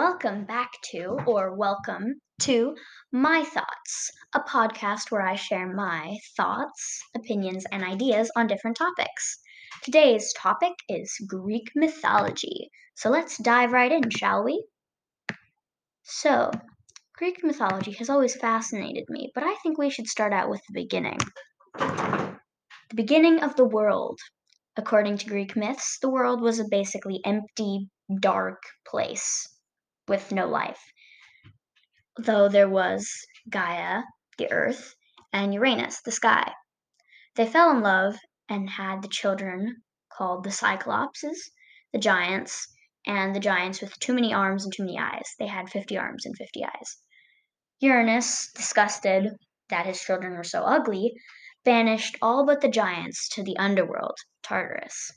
welcome back to, or welcome to, My Thoughts, a podcast where I share my thoughts, opinions, and ideas on different topics. Today's topic is Greek mythology. So let's dive right in, shall we? So, Greek mythology has always fascinated me, but I think we should start out with the beginning. The beginning of the world. According to Greek myths, the world was a basically empty, dark place with no life. Though there was Gaia, the earth, and Uranus, the sky. They fell in love and had the children called the Cyclopses, the giants, and the giants with too many arms and too many eyes. They had 50 arms and 50 eyes. Uranus, disgusted that his children were so ugly, banished all but the giants to the underworld, Tartarus.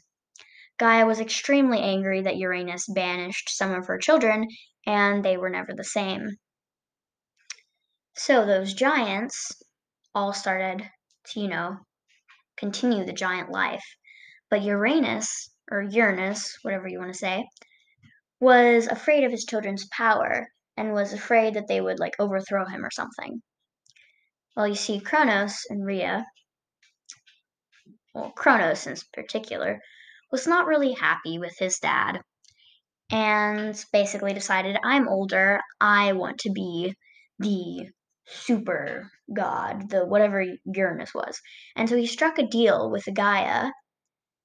Gaia was extremely angry that Uranus banished some of her children and they were never the same. So those giants all started to, you know, continue the giant life. But Uranus, or Uranus, whatever you want to say, was afraid of his children's power and was afraid that they would like overthrow him or something. Well, you see, Kronos and Rhea, well, Kronos in particular, was not really happy with his dad and basically decided I'm older, I want to be the super god, the whatever Uranus was. And so he struck a deal with Gaia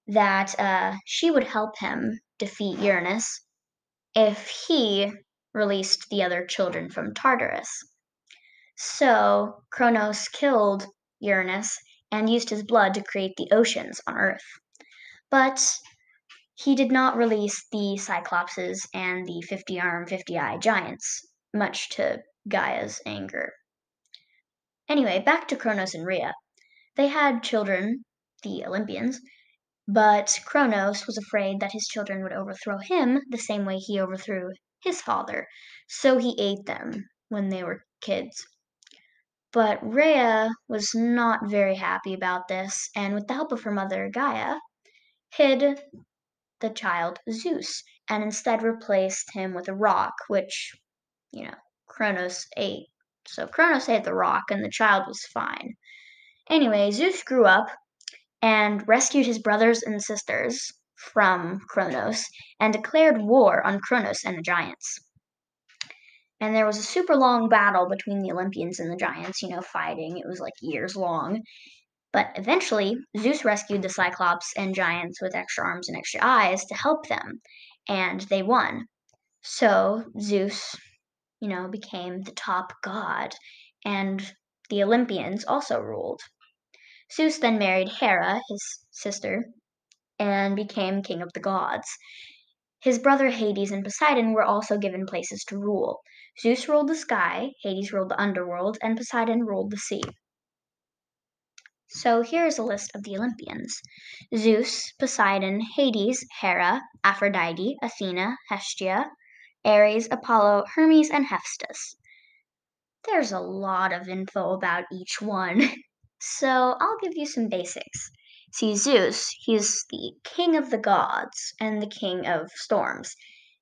that uh, she would help him defeat Uranus if he released the other children from Tartarus. So Kronos killed Uranus and used his blood to create the oceans on Earth. But he did not release the Cyclopses and the 50 arm, 50 eye giants, much to Gaia's anger. Anyway, back to Kronos and Rhea. They had children, the Olympians, but Kronos was afraid that his children would overthrow him the same way he overthrew his father, so he ate them when they were kids. But Rhea was not very happy about this, and with the help of her mother Gaia, hid the child Zeus and instead replaced him with a rock, which, you know, Kronos ate. So Kronos ate the rock and the child was fine. Anyway, Zeus grew up and rescued his brothers and sisters from Kronos and declared war on Kronos and the giants. And there was a super long battle between the Olympians and the giants, you know, fighting. It was like years long. But eventually, Zeus rescued the Cyclops and giants with extra arms and extra eyes to help them, and they won. So Zeus, you know, became the top god, and the Olympians also ruled. Zeus then married Hera, his sister, and became king of the gods. His brother Hades and Poseidon were also given places to rule. Zeus ruled the sky, Hades ruled the underworld, and Poseidon ruled the sea. So here is a list of the Olympians Zeus, Poseidon, Hades, Hera, Aphrodite, Athena, Hestia, Ares, Apollo, Hermes, and Hephaestus. There's a lot of info about each one, so I'll give you some basics. See, Zeus, he's the king of the gods and the king of storms.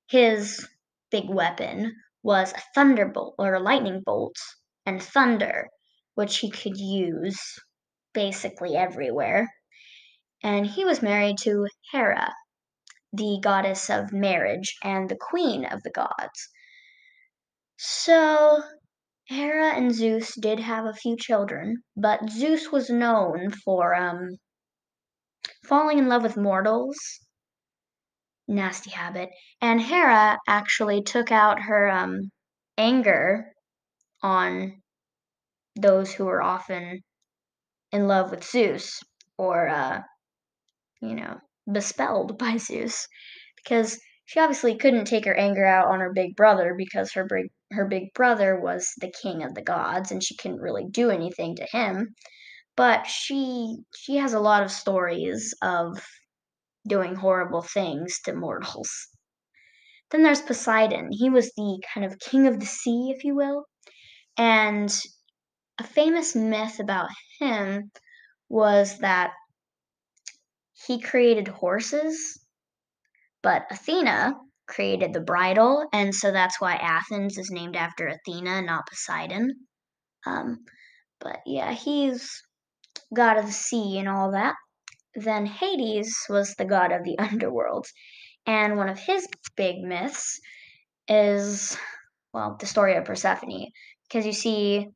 His big weapon was a thunderbolt or a lightning bolt and thunder, which he could use basically everywhere. And he was married to Hera, the goddess of marriage and the queen of the gods. So, Hera and Zeus did have a few children, but Zeus was known for um, falling in love with mortals. Nasty habit. And Hera actually took out her um, anger on those who were often in love with Zeus or, uh, you know, bespelled by Zeus because she obviously couldn't take her anger out on her big brother because her big her big brother was the king of the gods and she couldn't really do anything to him. But she she has a lot of stories of doing horrible things to mortals. Then there's Poseidon. He was the kind of king of the sea if you will. And a famous myth about him was that he created horses, but Athena, created the bridle, and so that's why Athens is named after Athena, not Poseidon. Um, but yeah, he's god of the sea and all that. Then Hades was the god of the underworld, and one of his big myths is, well, the story of Persephone, because you see,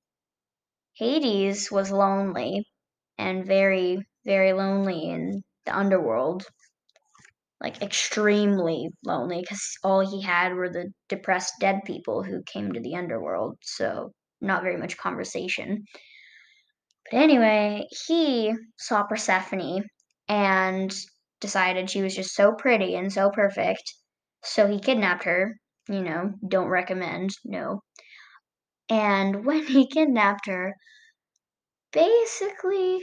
Hades was lonely and very, very lonely in the underworld like extremely lonely because all he had were the depressed dead people who came to the underworld. So not very much conversation. But anyway, he saw Persephone and decided she was just so pretty and so perfect. So he kidnapped her. You know, don't recommend, no. And when he kidnapped her, basically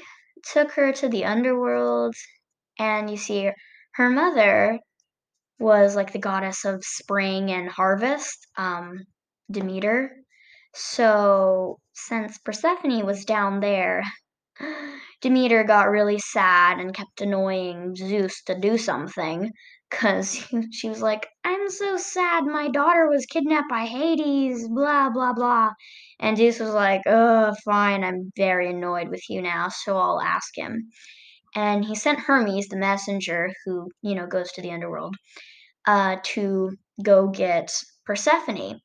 took her to the underworld. And you see, her mother was like the goddess of spring and harvest, um, Demeter. So since Persephone was down there, Demeter got really sad and kept annoying Zeus to do something because she was like, I'm so sad, my daughter was kidnapped by Hades, blah, blah, blah. And Zeus was like, oh, fine, I'm very annoyed with you now, so I'll ask him and he sent Hermes, the messenger who, you know, goes to the underworld, uh, to go get Persephone.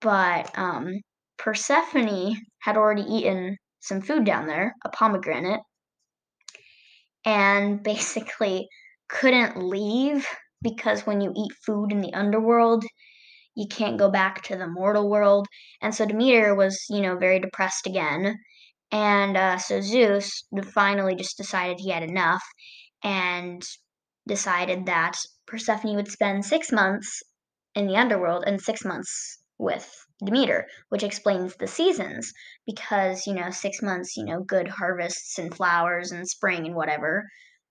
But um, Persephone had already eaten some food down there, a pomegranate, and basically couldn't leave because when you eat food in the underworld, you can't go back to the mortal world. And so Demeter was, you know, very depressed again and uh, so Zeus finally just decided he had enough and decided that Persephone would spend six months in the underworld and six months with Demeter, which explains the seasons because, you know, six months, you know, good harvests and flowers and spring and whatever,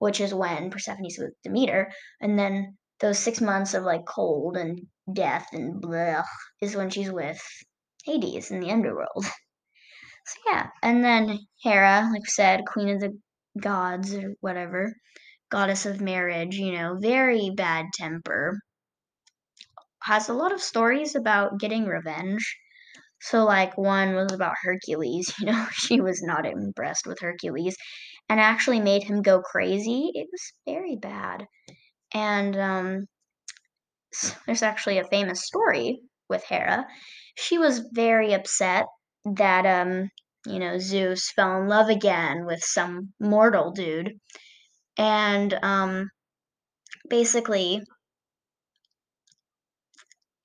which is when Persephone's with Demeter. And then those six months of like cold and death and blah is when she's with Hades in the underworld. So yeah, and then Hera, like I said, queen of the gods or whatever, goddess of marriage, you know, very bad temper. Has a lot of stories about getting revenge. So like one was about Hercules, you know, she was not impressed with Hercules and actually made him go crazy. It was very bad. And um there's actually a famous story with Hera. She was very upset that um you know Zeus fell in love again with some mortal dude and um basically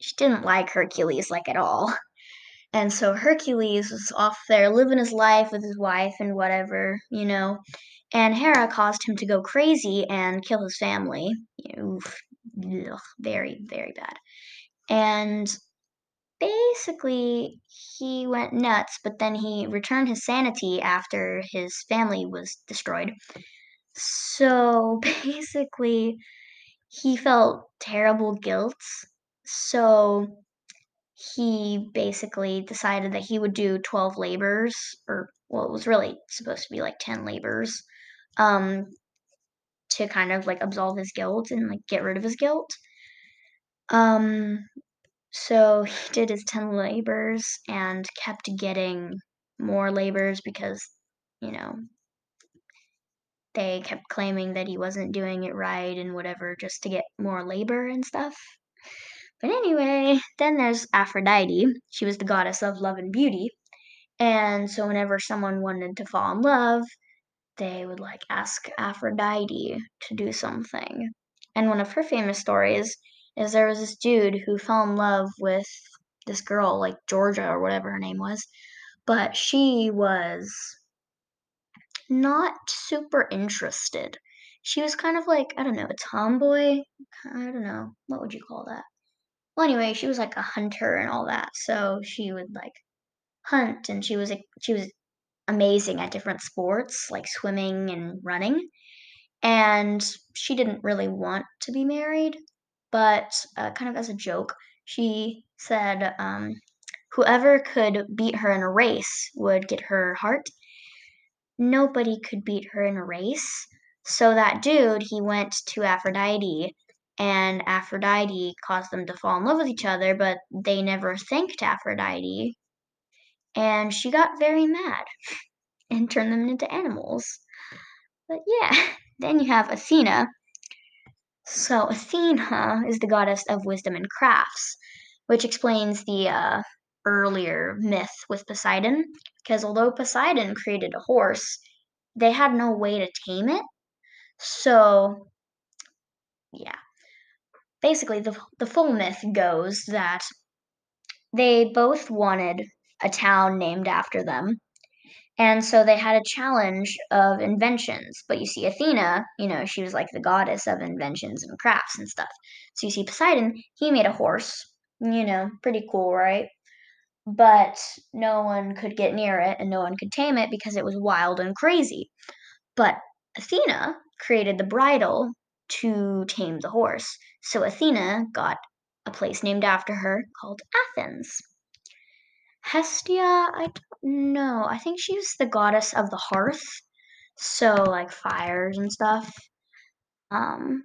she didn't like Hercules like at all. And so Hercules was off there living his life with his wife and whatever, you know. And Hera caused him to go crazy and kill his family. Oof, ugh, very, very bad. And basically he went nuts, but then he returned his sanity after his family was destroyed. So basically, he felt terrible guilt. So he basically decided that he would do 12 labors, or well, it was really supposed to be like 10 labors, um, to kind of like absolve his guilt and like get rid of his guilt. Um, so he did his 10 labors and kept getting more labors because, you know, they kept claiming that he wasn't doing it right and whatever just to get more labor and stuff. But anyway, then there's Aphrodite. She was the goddess of love and beauty. And so whenever someone wanted to fall in love, they would like ask Aphrodite to do something. And one of her famous stories is there was this dude who fell in love with this girl, like Georgia or whatever her name was, but she was not super interested. She was kind of like, I don't know, a tomboy. I don't know. What would you call that? Well, anyway, she was like a hunter and all that. So she would like hunt and she was she was amazing at different sports like swimming and running. And she didn't really want to be married, but uh, kind of as a joke, she said um, whoever could beat her in a race would get her heart. Nobody could beat her in a race. So that dude, he went to Aphrodite and Aphrodite caused them to fall in love with each other, but they never thanked Aphrodite. And she got very mad and turned them into animals. But yeah, then you have Athena. So Athena is the goddess of wisdom and crafts, which explains the uh, earlier myth with Poseidon. Because although Poseidon created a horse, they had no way to tame it. So, yeah. Basically, the, the full myth goes that they both wanted a town named after them. And so they had a challenge of inventions. But you see, Athena, you know, she was like the goddess of inventions and crafts and stuff. So you see, Poseidon, he made a horse. You know, pretty cool, right? But no one could get near it and no one could tame it because it was wild and crazy. But Athena created the bridle to tame the horse. So Athena got a place named after her called Athens. Hestia, I don't know. I think she's the goddess of the hearth. So like fires and stuff. Um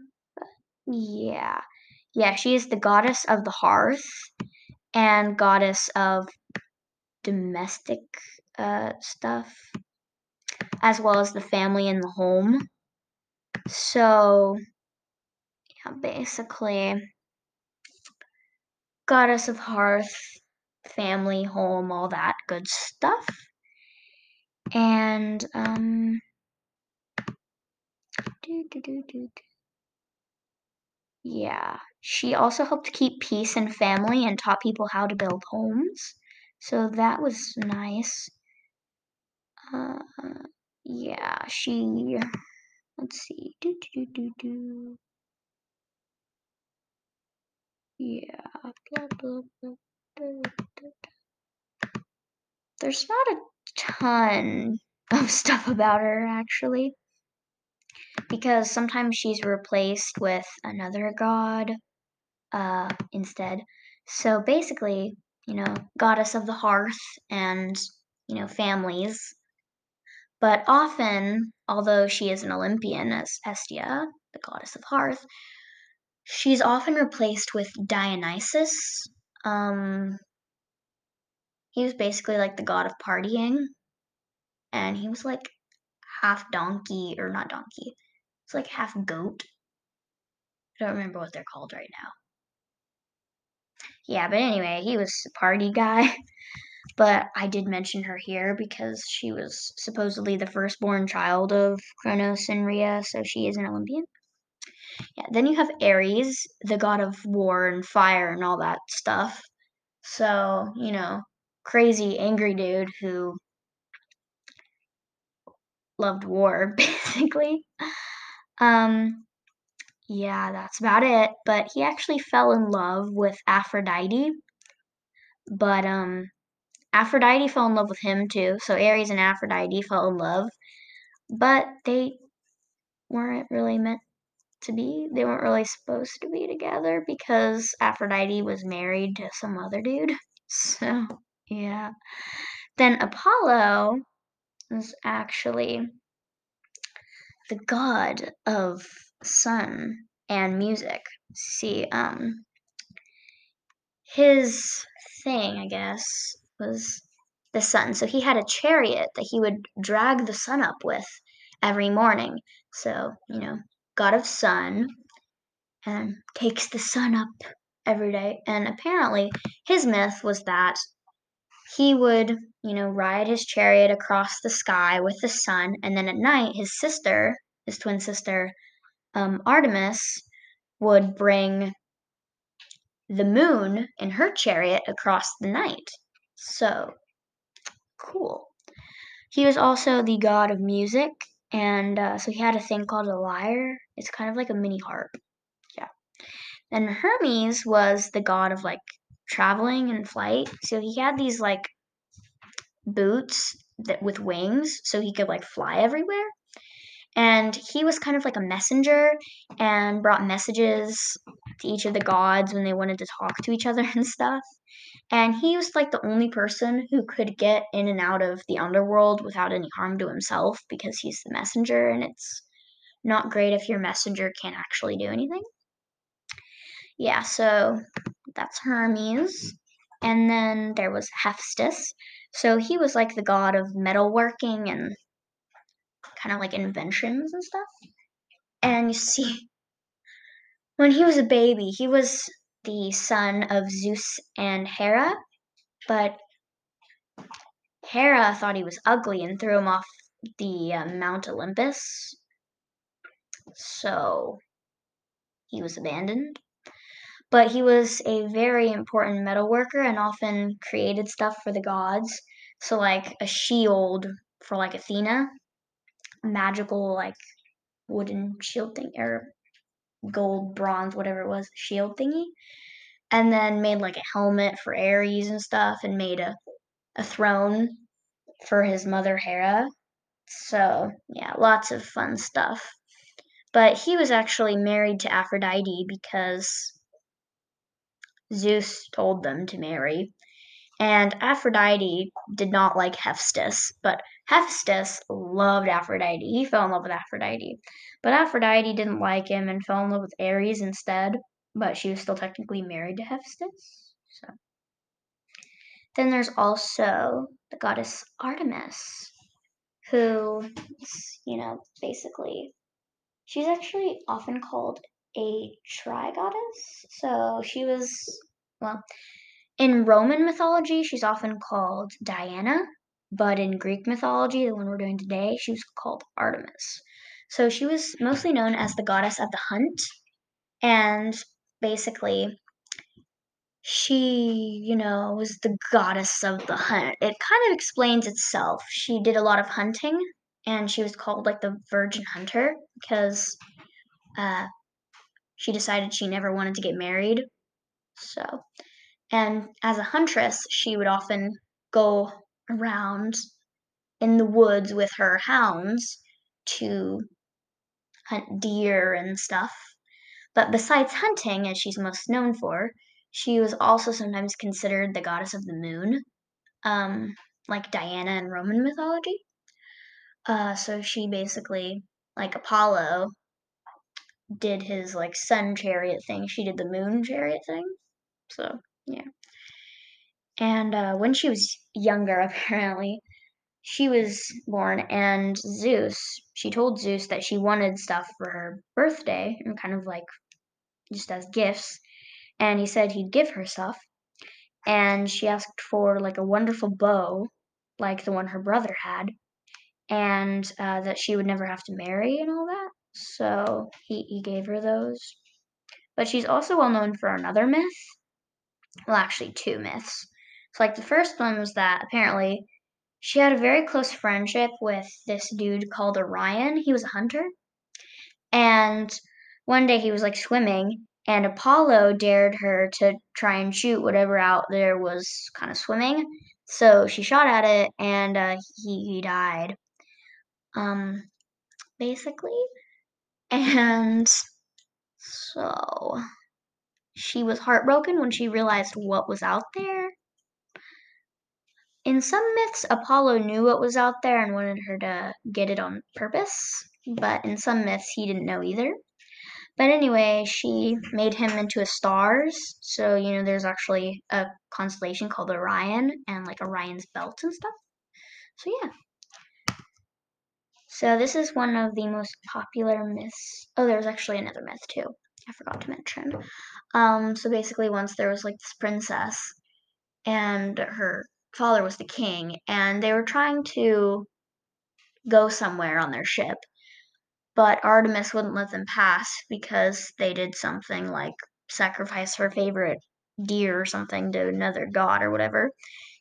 yeah. Yeah, she is the goddess of the hearth and goddess of domestic uh stuff as well as the family and the home. So basically goddess of hearth, family, home, all that good stuff. And um yeah, she also helped keep peace in family and taught people how to build homes. So that was nice. Uh, yeah, she. Let's see. Yeah. Blah. blah, blah. There's not a ton of stuff about her actually because sometimes she's replaced with another god uh, instead. So basically, you know, goddess of the hearth and, you know, families. But often, although she is an Olympian as Hestia, the goddess of hearth, she's often replaced with Dionysus. Um, he was basically like the god of partying, and he was like half donkey, or not donkey, it's like half goat. I don't remember what they're called right now. Yeah, but anyway, he was a party guy. But I did mention her here because she was supposedly the firstborn child of Kronos and Rhea, so she is an Olympian. Yeah, then you have Ares, the god of war and fire and all that stuff. So, you know, crazy, angry dude who loved war, basically. Um, yeah, that's about it. But he actually fell in love with Aphrodite. But um Aphrodite fell in love with him too. So Ares and Aphrodite fell in love. But they weren't really meant to be. They weren't really supposed to be together because Aphrodite was married to some other dude. So, yeah. Then Apollo is actually the god of sun and music. See, um, his thing, I guess, was the sun. So he had a chariot that he would drag the sun up with every morning. So, you know, god of sun and takes the sun up every day. And apparently, his myth was that he would, you know, ride his chariot across the sky with the sun, and then at night, his sister, his twin sister, um, Artemis, would bring the moon in her chariot across the night. So cool. He was also the god of music, and uh, so he had a thing called a lyre. It's kind of like a mini harp. Yeah. And Hermes was the god of like traveling and flight. So he had these like boots that with wings, so he could like fly everywhere. And he was kind of like a messenger and brought messages to each of the gods when they wanted to talk to each other and stuff. And he was like the only person who could get in and out of the underworld without any harm to himself because he's the messenger, and it's not great if your messenger can't actually do anything. yeah, so that's Hermes. And then there was Hephaestus. So he was like the god of metalworking and kind of like inventions and stuff. And you see, when he was a baby, he was the son of Zeus and Hera, but Hera thought he was ugly and threw him off the uh, Mount Olympus. So he was abandoned. But he was a very important metal worker and often created stuff for the gods. So, like a shield for like Athena, magical like wooden shield thing or gold, bronze, whatever it was, shield thingy. And then made like a helmet for Ares and stuff, and made a, a throne for his mother Hera. So, yeah, lots of fun stuff. But he was actually married to Aphrodite because Zeus told them to marry. And Aphrodite did not like Hephaestus, but Hephaestus loved Aphrodite. He fell in love with Aphrodite. But Aphrodite didn't like him and fell in love with Ares instead, but she was still technically married to Hephaestus. So then there's also the goddess Artemis, who, you know, basically she's actually often called a tri goddess. So she was well, in Roman mythology, she's often called Diana, but in Greek mythology, the one we're doing today, she was called Artemis. So she was mostly known as the goddess of the hunt, and basically, she, you know, was the goddess of the hunt. It kind of explains itself. She did a lot of hunting, and she was called like the virgin hunter because uh, she decided she never wanted to get married. So, and as a huntress, she would often go around in the woods with her hounds to hunt deer and stuff. But besides hunting, as she's most known for, she was also sometimes considered the goddess of the moon, um, like Diana in Roman mythology. Uh, so she basically, like Apollo, did his like sun chariot thing. She did the moon chariot thing. So yeah. And uh, when she was younger, apparently, she was born, and Zeus, she told Zeus that she wanted stuff for her birthday, and kind of like just as gifts. And he said he'd give her stuff. And she asked for like a wonderful bow, like the one her brother had, and uh, that she would never have to marry and all that. So he, he gave her those. But she's also well known for another myth. Well, actually, two myths. So, like, the first one was that apparently she had a very close friendship with this dude called Orion. He was a hunter. And one day he was like swimming, and Apollo dared her to try and shoot whatever out there was kind of swimming. So she shot at it, and uh, he, he died. Um, basically. And so she was heartbroken when she realized what was out there. In some myths, Apollo knew what was out there and wanted her to get it on purpose, but in some myths, he didn't know either. But anyway, she made him into a stars. So, you know, there's actually a constellation called Orion and like Orion's belt and stuff. So, yeah. So, this is one of the most popular myths. Oh, there's actually another myth too. I forgot to mention. Um, so basically, once there was like this princess, and her father was the king, and they were trying to go somewhere on their ship, but Artemis wouldn't let them pass because they did something like sacrifice her favorite deer or something to another god or whatever.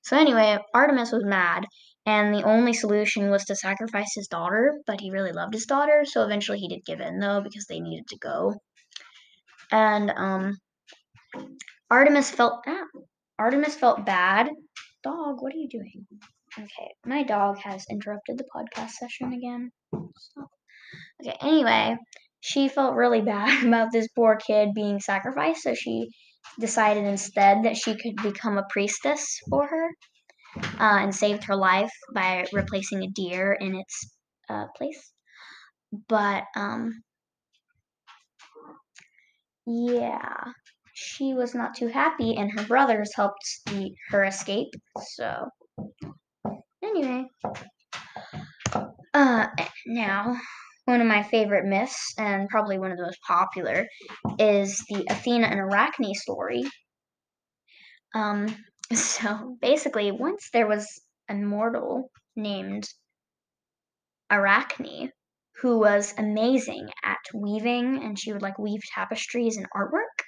So anyway, Artemis was mad, and the only solution was to sacrifice his daughter, but he really loved his daughter, so eventually he did give in though because they needed to go. And um Artemis felt ah, Artemis felt bad. Dog, what are you doing? Okay, my dog has interrupted the podcast session again. Okay, anyway, she felt really bad about this poor kid being sacrificed, so she decided instead that she could become a priestess for her uh, and saved her life by replacing a deer in its uh, place. But, um, yeah. she was not too happy, and her brothers helped the, her escape. So, anyway, uh, now one of my favorite myths, and probably one of the most popular, is the Athena and Arachne story. Um, so basically, once there was a mortal named Arachne who was amazing at weaving, and she would like weave tapestries and artwork.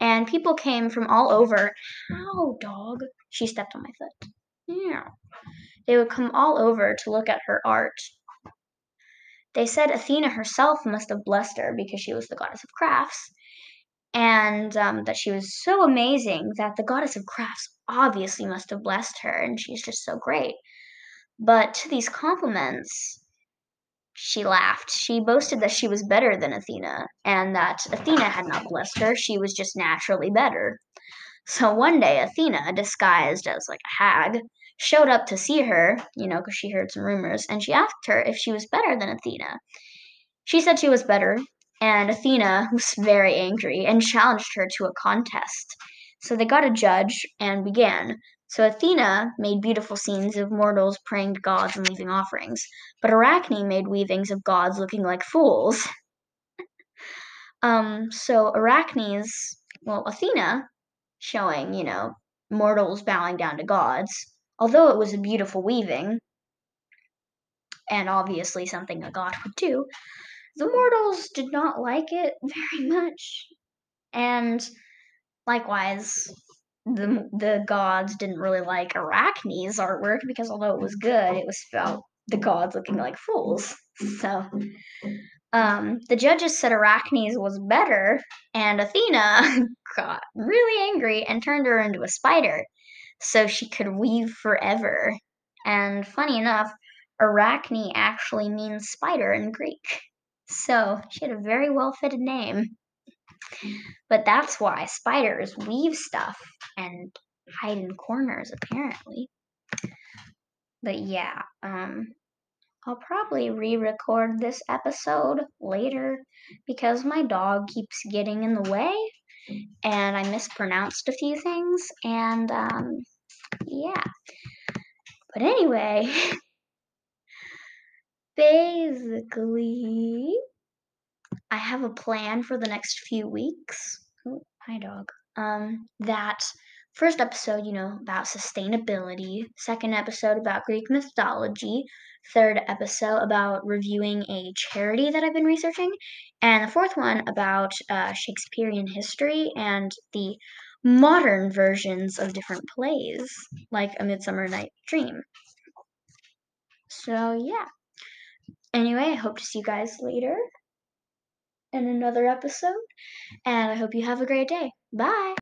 And people came from all over. How, dog? She stepped on my foot. Yeah. They would come all over to look at her art. They said Athena herself must have blessed her because she was the goddess of crafts, and um, that she was so amazing that the goddess of crafts obviously must have blessed her, and she's just so great. But to these compliments, she laughed. She boasted that she was better than Athena, and that Athena had not blessed her, she was just naturally better. So one day, Athena, disguised as like a hag, showed up to see her, you know, because she heard some rumors, and she asked her if she was better than Athena. She said she was better, and Athena was very angry and challenged her to a contest. So they got a judge and began. So Athena made beautiful scenes of mortals praying to gods and leaving offerings, but Arachne made weavings of gods looking like fools. um, so Arachne's, well, Athena, showing, you know, mortals bowing down to gods, although it was a beautiful weaving, and obviously something a god would do, the mortals did not like it very much. And likewise, the the gods didn't really like Arachne's artwork because although it was good, it was about the gods looking like fools. So um, the judges said Arachne's was better, and Athena got really angry and turned her into a spider so she could weave forever. And funny enough, Arachne actually means spider in Greek. So she had a very well fitted name. But that's why spiders weave stuff and hide in corners, apparently. But yeah, um, I'll probably re record this episode later because my dog keeps getting in the way and I mispronounced a few things, and um, yeah. But anyway, basically, I have a plan for the next few weeks. Oh, hi, dog. Um, that first episode, you know, about sustainability. Second episode about Greek mythology. Third episode about reviewing a charity that I've been researching. And the fourth one about uh, Shakespearean history and the modern versions of different plays, like A Midsummer Night Dream. So, yeah anyway, I hope to see you guys later in another episode, and I hope you have a great day. Bye.